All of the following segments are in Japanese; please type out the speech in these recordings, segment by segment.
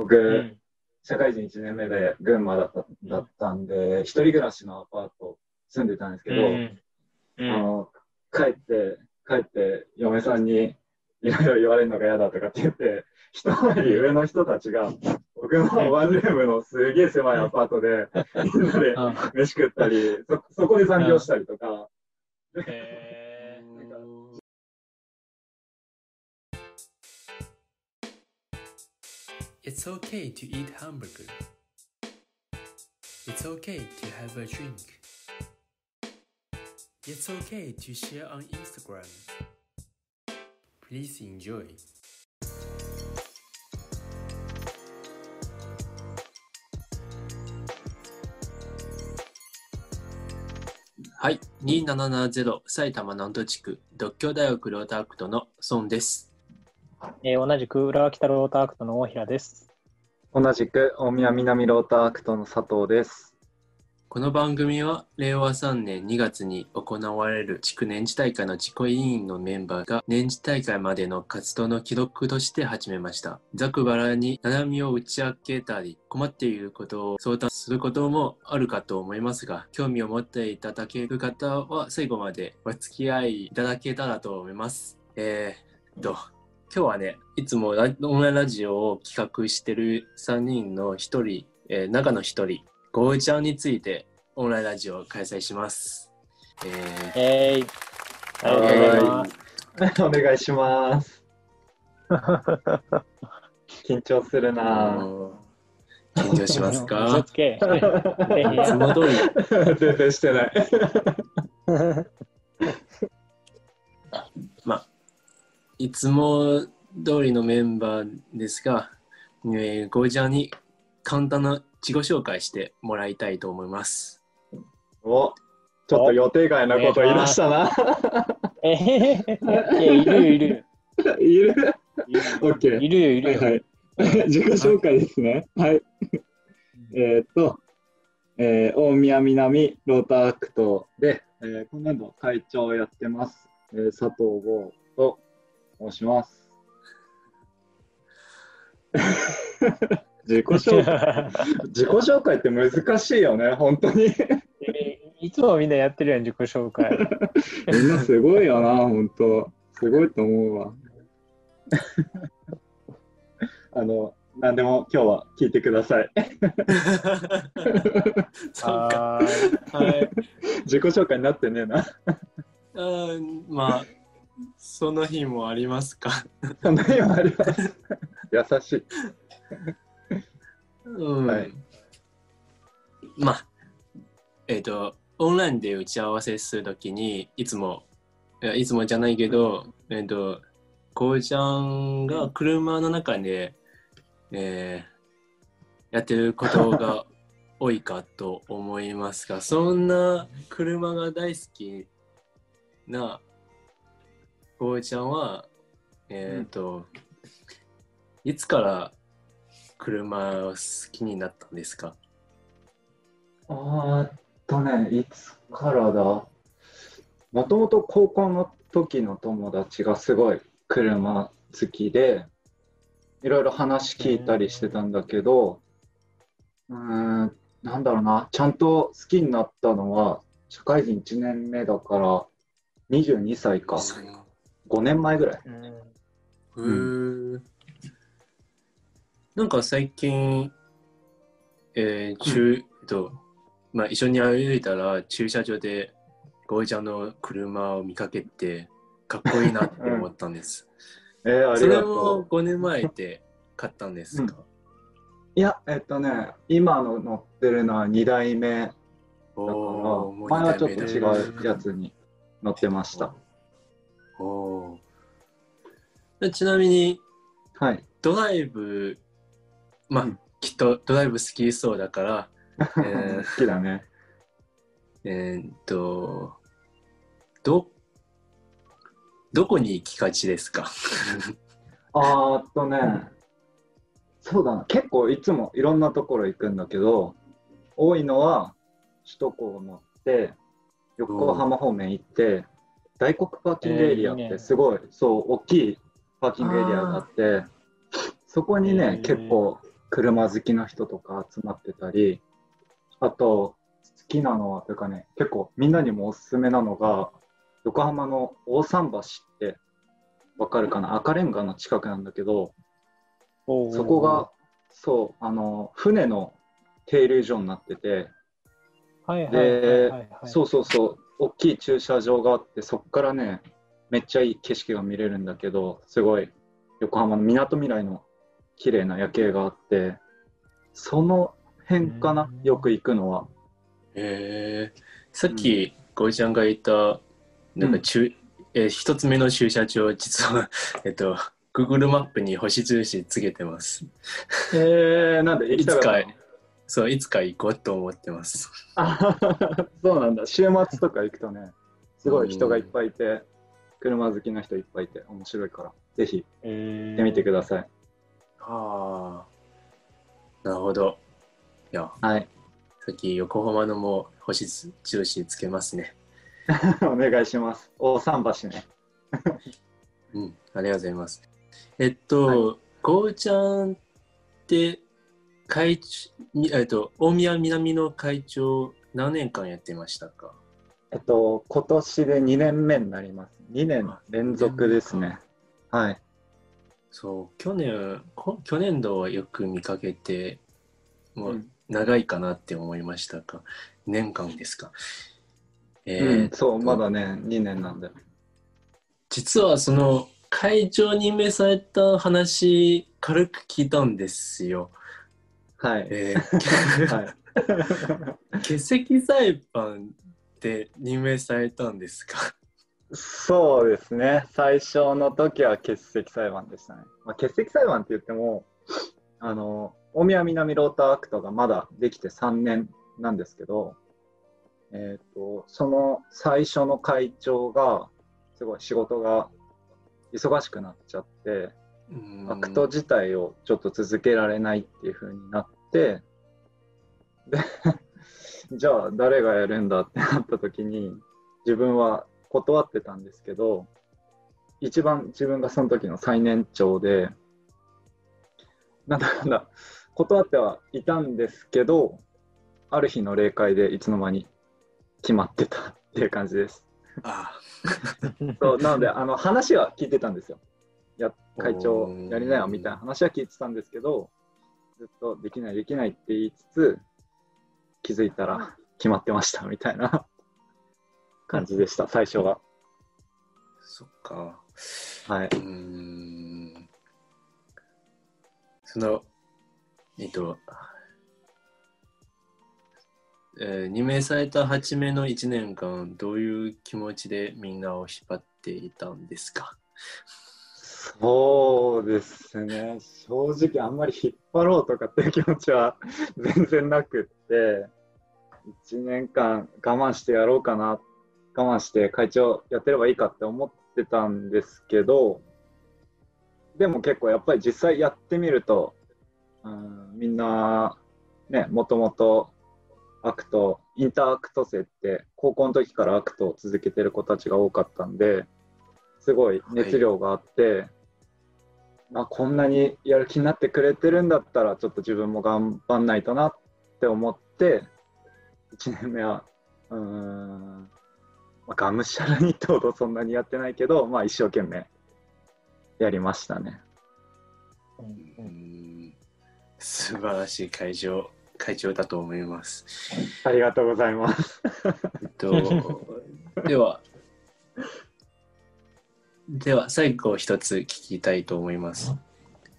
僕、うん。社会人1年目で群馬だっただったんで、一人暮らしのアパート住んでたんですけど、あの、帰って、帰って、嫁さんにいろいろ言われるのが嫌だとかって言って、一回り上の人たちが、僕のワンルームのすげえ狭いアパートで、みんなであ飯食ったり、そ、そこで残業したりとか、へな It's okay to eat hamburger. It's okay to have a drink. It's okay to share on Instagram. Please enjoy. はい、2770埼玉南都地区独協大学ロータークトの孫です。えー同じく浦和北ローターアクトの大平です。同じく大宮南ローターアクトの佐藤です。この番組は令和3年2月に行われる地区年次大会の実行委員のメンバーが年次大会までの活動の記録として始めました。ざっくばらんに悩みを打ち明けたり困っていることを相談することもあるかと思いますが、興味を持っていただける方は最後までお付き合いいただけたらと思います。えー、っと、今日はね、いつもラオンラインラジオを企画してる3人の1人、えー中の1人、ゴーちゃんについてオンラインラジオを開催します。えーえー、ありがとうございます。お願いします。緊張するあな緊張します嘘か つけ。いつも通り、全然してない。いつも通りのメンバーですが、えー、ゴーちゃんに簡単な自己紹介してもらいたいと思います。おちょっと予定外なこと言い出したな。えー、いるよ いるよ。いる？いるオッケーいるよいるよ。はい。自己紹介ですね。はい。えーっと、えー大宮南ローターアクトで、えー今年度会長をやってます、えー佐藤剛と申します。自己紹介自己紹介って難しいよね、本当に。いつもみんなやってるやん、自己紹介。みんなすごいよな、本当。すごいと思うわ。あの、何でも今日は聞いてください。そうか。はーいはい。自己紹介になってねえな。あーまあ、その日もありますか？そんなにもあります。優しい。うん。はいまあ、えっ、と、オンラインで打ち合わせするときに、いつも、いつもじゃないけど、えっ、と、こうちゃんが車の中で、えーやってることが多いかと思いますが、そんな車が大好きなこうちゃんは、えっ、と、いつから車を好きになったんですか？あーっとね、いつからだ？もともと高校の時の友達がすごい車好きで、いろいろ話聞いたりしてたんだけど、うーん、なんだろうな、ちゃんと好きになったのは、社会人1年目だから、22歳か、5年前ぐらい。うんなんか最近、えー、中、えっと、まあ、一緒に歩いたら駐車場でゴーちゃんの車を見かけて、かっこいいなって思ったんです。えー、あそれりがともう。5年前で買ったんですか、いや、えっとね、今の乗ってるのは2代目前はちょっと違うやつに乗ってました。おちなみに、はい。ドライブ、まあ、うんきっとドライブ好きそうだから、えー好きだね。えーっと、ど、どこに行きがちですか？あーっとね、そうだな、結構いつもいろんなところ行くんだけど、多いのは首都高を乗って、横浜方面行って、大黒パーキングエリアってすごい、そう、大きいパーキングエリアがあって、そこにね、えー。結構車好きな人とか集まってたり、あと、好きなのは、というかね、結構みんなにもおすすめなのが、横浜の大桟橋ってわかるかな？赤レンガの近くなんだけど、そこが、そう、あの、船の停留所になってて、はいはいはいはいではい、そうそうそう、大きい駐車場があって、そこからね、めっちゃいい景色が見れるんだけど、すごい横浜のみなとみらいの綺麗な夜景があって、その辺かなうん、よく行くのは。えー、さっき、ゴイちゃんが言った、なんか中、えー一つ目の駐車場、実は、えっと、Google マップに星印つけてます。えー、なんで行きたかったいつそう、いつか行こうと思ってます。あそうなんだ。週末とか行くとね、すごい人がいっぱいいて、車好きな人いっぱいいて、面白いから、ぜひえー行ってみてください。ああ、なるほど。いや、はい。さっき横浜のも星印つけますね。お願いします。大桟橋ね。うん、ありがとうございます。えっと、ゴーちゃんって、会えっと、大宮南の会長、何年間やってましたか？えっと、今年で2年目になります。2年連続ですね。はい。そう、去年、こ去年度はよく見かけて、もううん長いかなって思いましたか？年間ですか？えうんーそう、まだね、2年なんで。実はその会長に召された話、軽く聞いたんですよ。はい。えーはい、欠席裁判で任命されたんですか？そうですね。最初の時は欠席裁判でしたね。まあ、欠席裁判って言っても、あの、大宮南ローターアクトがまだできて3年なんですけど、えっ、と、その最初の会長が、すごい仕事が忙しくなっちゃって、アクト自体をちょっと続けられないっていう風になって、で、じゃあ誰がやるんだってなった時に、自分は断ってたんですけど、一番自分がその時の最年長で、なんだかんだ断ってはいたんですけど、ある日の例会でいつの間に決まってたっていう感じです。あそうなのであの話は聞いてたんですよ。や会長やりなよみたいな話は聞いてたんですけど、ずっとできないできないって言いつつ、気づいたら決まってましたみたいな感じでした、最初は。そっか。はい。うーん。その、えっと、えー任命された初めの1年間、どういう気持ちでみんなを引っ張っていたんですか？そうですね、正直あんまり引っ張ろうとかっていう気持ちは 全然なくって、1年間我慢してやろうかな、我慢して会長やってればいいかって思ってたんですけど、でも結構やっぱり実際やってみると、うん、みんな、ね、もともとアクト、インターアクト生って高校の時からアクトを続けてる子たちが多かったんで、すごい熱量があって、まあ、こんなにやる気になってくれてるんだったらちょっと自分も頑張んないとなって思って1年目はうーん、まあ、がむしゃらにってほどそんなにやってないけど、まあ、一生懸命やりましたね。うん素晴らしい会長、会長だと思います。ありがとうございます。えっと、では、では最後一つ聞きたいと思います。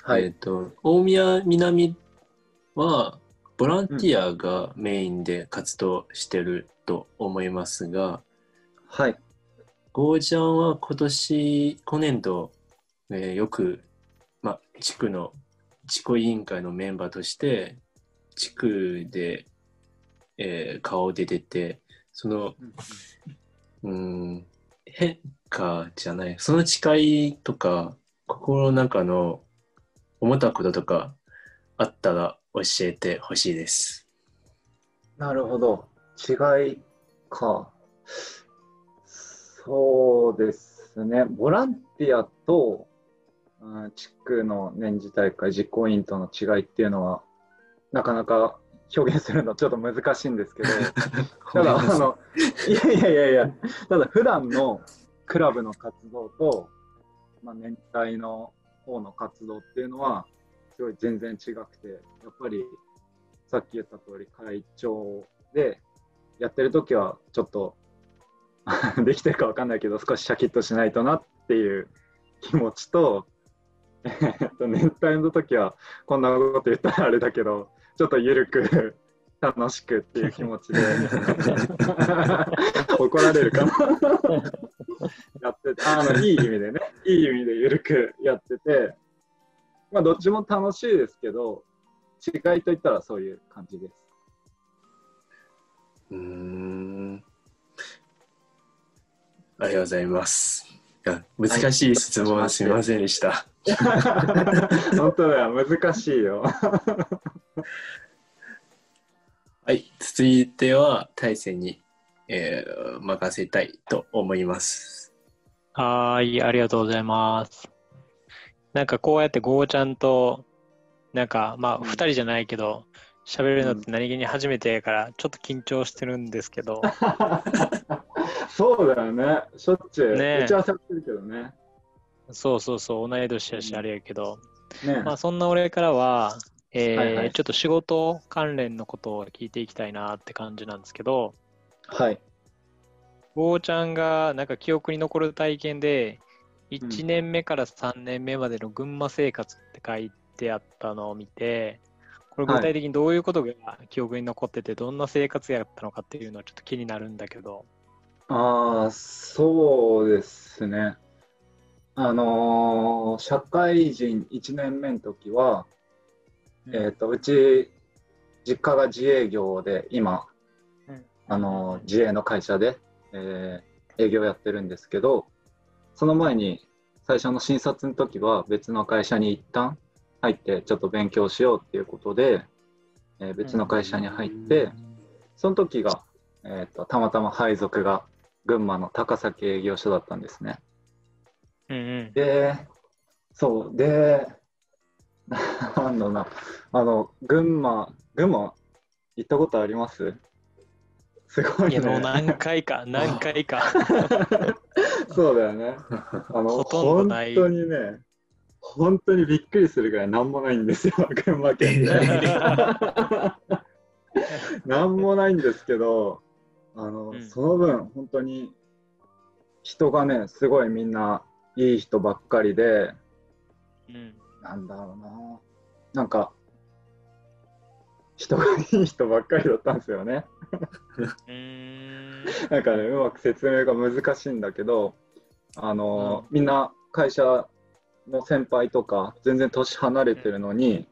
はいえっと、大宮南はボランティアがメインで活動してると思いますが、はい。ゴーちゃんは今年、今年度、えーよく、まあ、地区の、地区委員会のメンバーとして、地区で、えー顔出てて、その、うん、変化じゃない、その誓いとか、心の中の思ったこととかあったら教えてほしいです。なるほど。違いか。そうですね。ボランティアと、うん、地区の年次大会実行委員との違いっていうのは、なかなか表現するのちょっと難しいんですけど、ご ただ、あの、いやいやいやいや、ただ普段のクラブの活動と、まあ、年代の方の活動っていうのは、すごい全然違くて、やっぱりさっき言った通り会長でやってる時はちょっと できてるかわかんないけど少しシャキッとしないとなっていう気持ちと年代の時はこんなこと言ったらあれだけどちょっと緩く楽しくっていう気持ちで 怒られるかなやっててあのいい意味でねいい意味で緩くやっててまあどっちも楽しいですけど違いといったらそういう感じです。うーん。ありがとうございます。難しい質問、はいすみませんでした。本当だよ難しいよ。はい、続いては大勢に、えー任せたいと思います。はーい、ありがとうございます。なんかこうやってゴーちゃんと、なんかまあうん二人じゃないけど、喋るのって何気に初めてやから、ちょっと緊張してるんですけど、そうだよね。しょっちゅうねえ打ち合わせしてるけどね。そうそうそう、同い年やしうんあれやけど、ねまあそんな俺からは、えーはいはいちょっと仕事関連のことを聞いていきたいなって感じなんですけど、はい。ゴーちゃんがなんか記憶に残る体験で、1年目から3年目までの群馬生活って書いてあったのを見て、これ具体的にどういうことが記憶に残ってて、どんな生活やったのかっていうのはちょっと気になるんだけど。ああ、そうですね。あのー社会人1年目の時は、えっと、うち、実家が自営業で、今、うんあのー自営の会社で、えー営業やってるんですけど、その前に、最初の診察の時は別の会社に一旦入って、ちょっと勉強しようっていうことで、えー別の会社に入って、その時が、えーと、たまたま配属が群馬の高崎営業所だったんですね。うんうん。で、そう、で、なんだろうな、あの、群馬、群馬行ったことあります？すごいいや、もうね。何回か、何回か。そうだよね。あの、ほとんど本ない当にね、本当にびっくりするぐらいなんもないんですよ、群馬県に。なんもないんですけど、あの、うんその分、本当に人がね、すごいみんないい人ばっかりで、うん。なんだろうな、なんか、人がいい人ばっかりだったんですよね。うーん。なんかね、うまく説明が難しいんだけど、あの、みんな会社の先輩とか、全然年離れてるのに、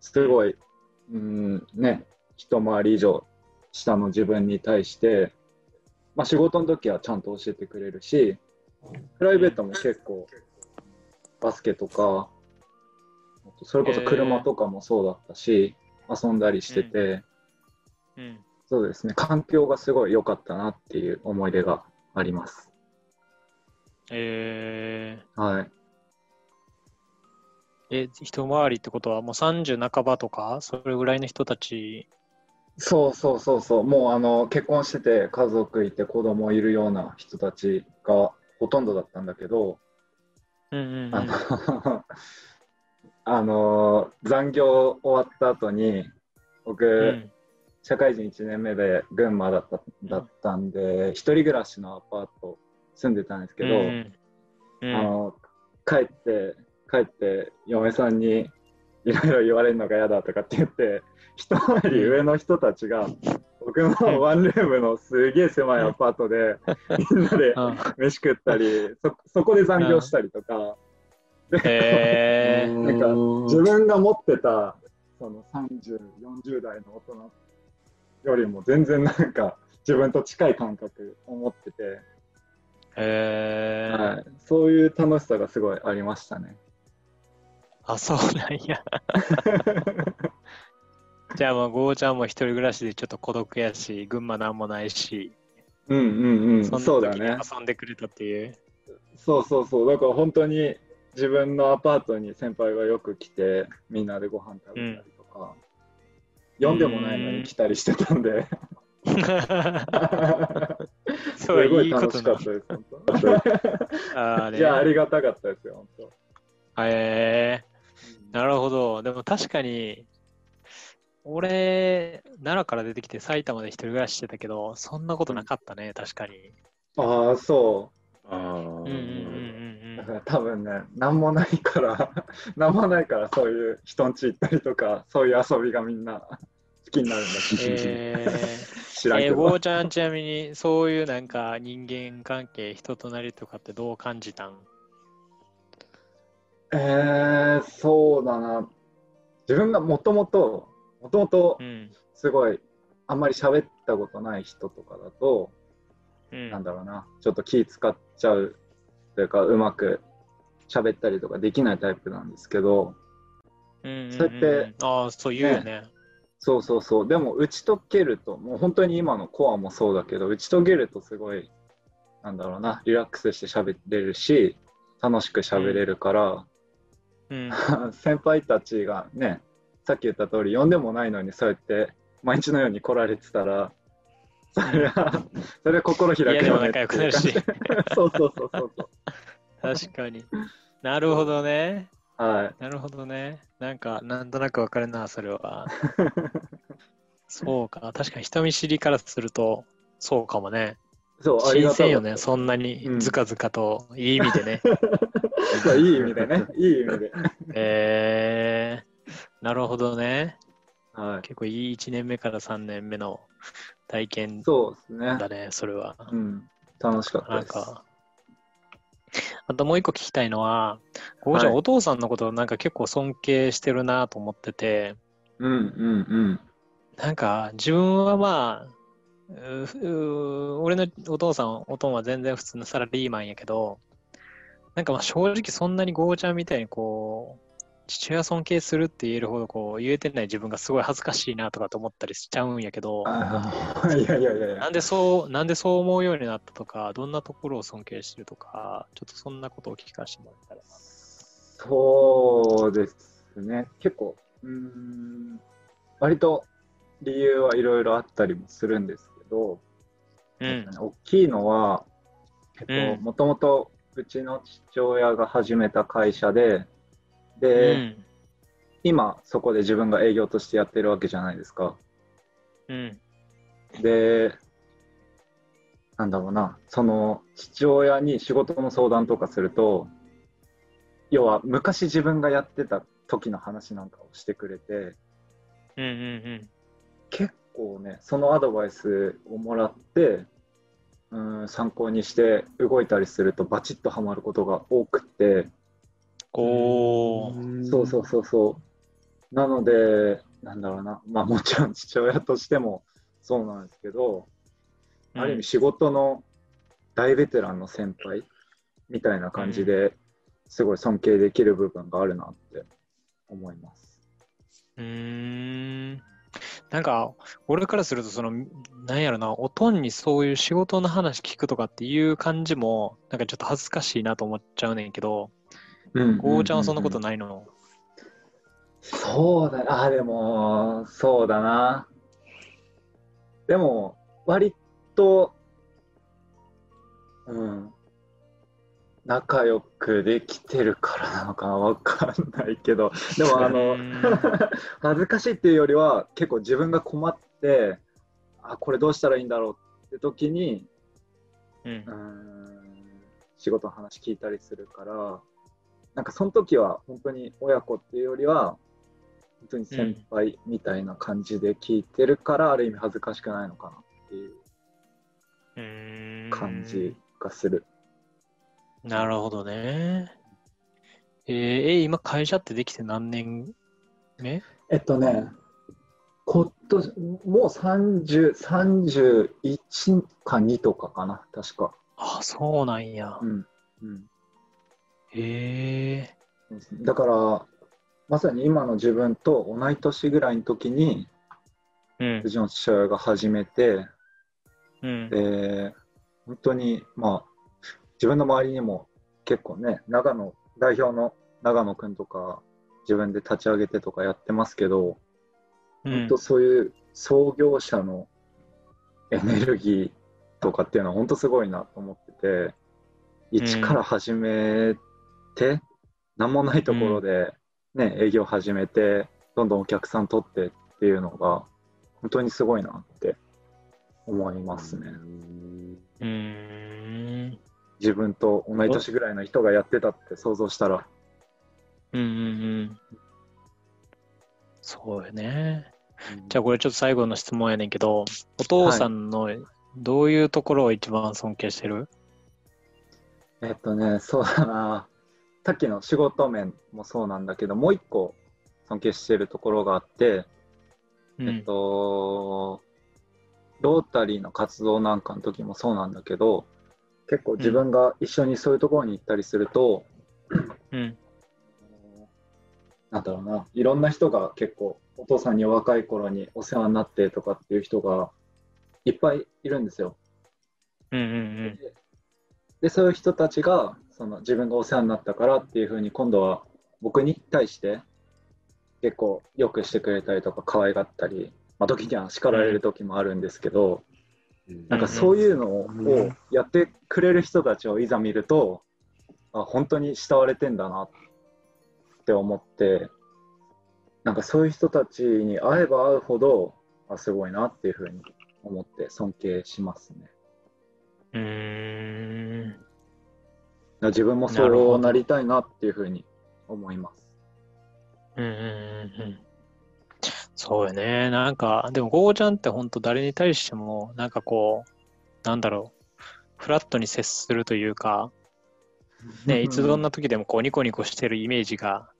すごい、うん、ね、一回り以上下の自分に対して、まあ仕事の時はちゃんと教えてくれるし、プライベートも結構、バスケとか、それこそ車とかもそうだったし、遊んだりしてて、うん。そうですね、環境がすごい良かったなっていう思い出があります。えはい。ー、え、一回りってことはもう30半ばとか、それぐらいの人たち？そうそうそうそう、もうあの結婚してて家族いて子供いるような人たちがほとんどだったんだけど、うんうんうん。あのあの残業終わった後に僕、うん。社会人1年目で群馬だっただったんで、一人暮らしのアパート住んでたんですけど、うんうん。あの帰って帰って嫁さんにいろいろ言われるのが嫌だとかって言って一回り上の人たちが僕のワンルームのすげえ狭いアパートでみんなでうん。飯食ったりそそこで残業したりとかへー なんか自分が持ってたその3040代の大人よりも全然なんか 自分と近い感覚を持ってて、へーはい、そういう楽しさがすごいありましたね。あ、そうなんや。じゃあもう、ゴーちゃんも一人暮らしでちょっと孤独やし、群馬なんもないし、うんうんうん、そんそうだな時にね。遊んでくれたっていう。そうそうそう。だから本当に自分のアパートに先輩がよく来て、みんなでご飯食べたりとか、読んでもないのに来たりしてたんで、すごい楽しかったです、本当。あれ。いや、ありがたかったですよ、本え。ー、当。なるほど。でも確かに、俺、奈良から出てきて埼玉で一人暮らししてたけど、そんなことなかったね、確かに。ああ、そあーうんうんうんう。うんだから多分ね、なんもないから、なんもないから、そういう人んち行ったりとか、そういう遊びがみんな 好きになるんだえー 知らんけえー、ゴど。ーちゃんちなみにそういうなんか人間関係、人となりとかってどう感じたん？えー、そうだな。自分がもともと、もともとうん。すごい、あんまり喋ったことない人とかだと、うん。なんだろうな、ちょっと気使っちゃうというか、うまく喋ったりとかできないタイプなんですけど、うんうんうんそうやってああ、そう言うよね。そうそうそう、でも打ち解けると、もう本当に今のコアもそうだけど、打ち解けるとすごい、なんだろうな、リラックスして喋れるし、楽しく喋れるから、うん。先輩たちがね、さっき言った通り、呼んでもないのに、そうやって毎日のように来られてたら、それは、それは心開く嫌でも仲良くなるし そうそうそうそうそう。確かに。なるほどね。はい。なるほどね。なんか、なんとなくわかるな、それは。そうか。確かに人見知りからすると、そうかもね。そう、よね。そんなにうんずかずかと、いい意味でね。そういい意味でね、いい意味で。えー、なるほどね。はい。結構いい1年目から3年目の体験そうですね。だね、それは。うん。楽しかったです。なんか、あともう一個聞きたいのは、ゴーちゃお父さんのことをなんか結構尊敬してるなと思ってて、うんうんうん。なんか自分はまあ、俺のお父さん、おとんは全然普通のサラリーマンやけど、なんかまあ正直そんなにゴーちゃんみたいにこう、父親尊敬するって言えるほどこう言えてない自分がすごい恥ずかしいなとかと思ったりしちゃうんやけど、あーいやいやいやいやなんでそう、なんでそう思うようになったとか、どんなところを尊敬してるとか、ちょっとそんなことを聞かせてもらえたらな。そうですね。結構、うーん、割と理由はいろいろあったりもするんですけど、うん。大きいのは、えっと、うんもともとうちの父親が始めた会社で、うで、ん。今そこで自分が営業としてやってるわけじゃないですか。うん。で、なんだろうな、その父親に仕事の相談とかすると、要は昔自分がやってた時の話なんかをしてくれて、うん。うん。結構ね、そのアドバイスをもらって、うん、参考にして動いたりするとバチッとはまることが多くて、おー。そうそうそうそう。なので、なんだろうな、まあもちろん 父親としてもそうなんですけど、ある意味仕事の大ベテランの先輩みたいな感じですごい尊敬できる部分があるなって思います。うーん。なんか、俺からすると、その、なんやろな、おとんにそういう仕事の話聞くとかっていう感じも、なんかちょっと恥ずかしいなと思っちゃうねんけど、うんゴーちゃんはそんなことない。の？そうだな、あ、でも、そうだな。でも、割と、うん、仲良くできてるからなのかな、わかんないけど、でも、あのう、ん。恥ずかしいっていうよりは、結構自分が困って、あ、これどうしたらいいんだろうって時に、うん。うーん仕事の話聞いたりするから、なんかその時は本当に親子っていうよりは、本当に先輩みたいな感じで聞いてるから、ある意味恥ずかしくないのかなっていう感じがする。なるほどね。えーえ、今会社ってできて何年目？えっとね、今年、もう30、31か2とかかな、確か。あ、そうなんやう。ん。うんへえ。だから、まさに今の自分と同い年ぐらいの時に、うんう。ちの父親が始めて、うん。で、本当に、まあ、自分の周りにも結構ね、長野、代表の長野くんとか、自分で立ち上げてとかやってますけど、うん本当そういう創業者のエネルギーとかっていうのは本当すごいなと思ってて、一から始めて、何もないところで、ね営業始めて、どんどんお客さん取ってっていうのが、本当にすごいなって思いますね。うーん。自分と同い年ぐらいの人がやってたって想像したら、うんうんうん。そうよね。じゃあこれちょっと最後の質問やねんけど、お父さんのどういうところを一番尊敬してる、えっとね、そうだな。さっきの仕事面もそうなんだけど、もう一個尊敬してるところがあって、うん、えっと、ロータリーの活動なんかの時もそうなんだけど、結構自分が一緒にそういうところに行ったりすると、うん。なんだろうな、いろんな人が結構お父さんに若い頃にお世話になってとかっていう人がいっぱいいるんですよ。うんうんで、そういう人たちがその自分がお世話になったからっていうふうに今度は僕に対して結構よくしてくれたりとか可愛がったり、まあ、時には叱られる時もあるんですけど、なんかそういうのをやってくれる人たちをいざ見ると、あ本当に慕われてんだなって思って、なんかそういう人たちに会えば会うほど、あすごいなっていうふうに思って尊敬しますね。うん。自分もそうなりたいなっていうふうに思います。うんうんうんうん。そうよね。なんか、でも、ゴーちゃんって本当誰に対しても、なんかこう、なんだろう、フラットに接するというか、ね、いつどんな時でもこうニコニコしてるイメージが、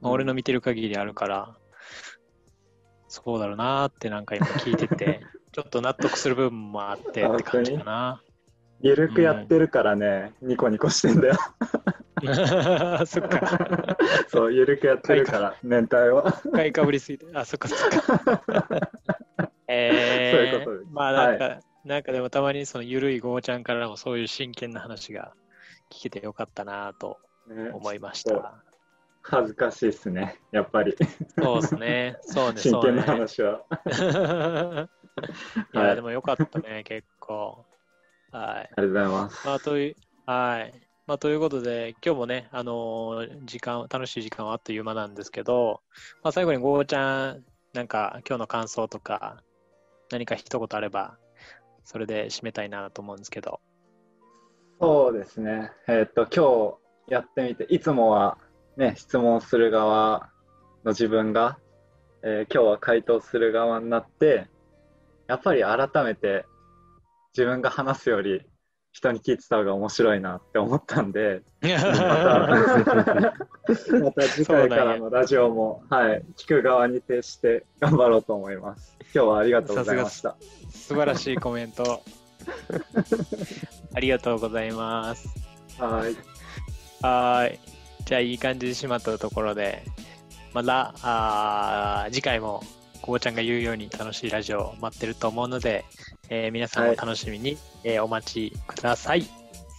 まあ俺の見てる限りあるから、そうだろうなーってなんか今聞いてて、ちょっと納得する部分もあってって感じかな。ゆるくやってるからね、ニコニコしてんだよ。そっか。そう、ゆるくやってるから、年体は。買いかぶりすぎて、あ、そっかそっか。えー、そういうことですまあなんか、なんかでもたまにそのゆるいゴーちゃんからもそういう真剣な話が聞けてよかったなとね思いました。恥ずかしいっすね、やっぱり。そうですね。そうね、真剣なね。話は。いや、でもよかったね、結構。はい。ありがとうございます。まあ、という、はい。まあ、ということで、今日もね、あのー時間、楽しい時間はあっという間なんですけど、まあ、最後にゴーちゃん、なんか今日の感想とか、何か一言あれば、それで締めたいなと思うんですけど。そうですね。えーっと、今日やってみて、いつもはね、質問する側の自分が、えー今日は回答する側になって、やっぱり改めて自分が話すより人に聞いてた方が面白いなって思ったんで、また、また次回からのラジオも、はい、聞く側に徹して頑張ろうと思います。今日はありがとうございました。素晴らしいコメント。ありがとうございます。はい。はーい。じゃあ、いい感じに締まったところで、また、あー次回も、ここちゃんが言うように楽しいラジオ待ってると思うので、えー皆さんも楽しみに、えーお待ちください。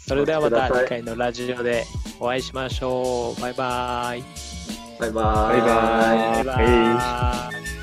それではまた次回のラジオでお会いしましょう。バイバイ。バイバーイ。バイバイバイバイ。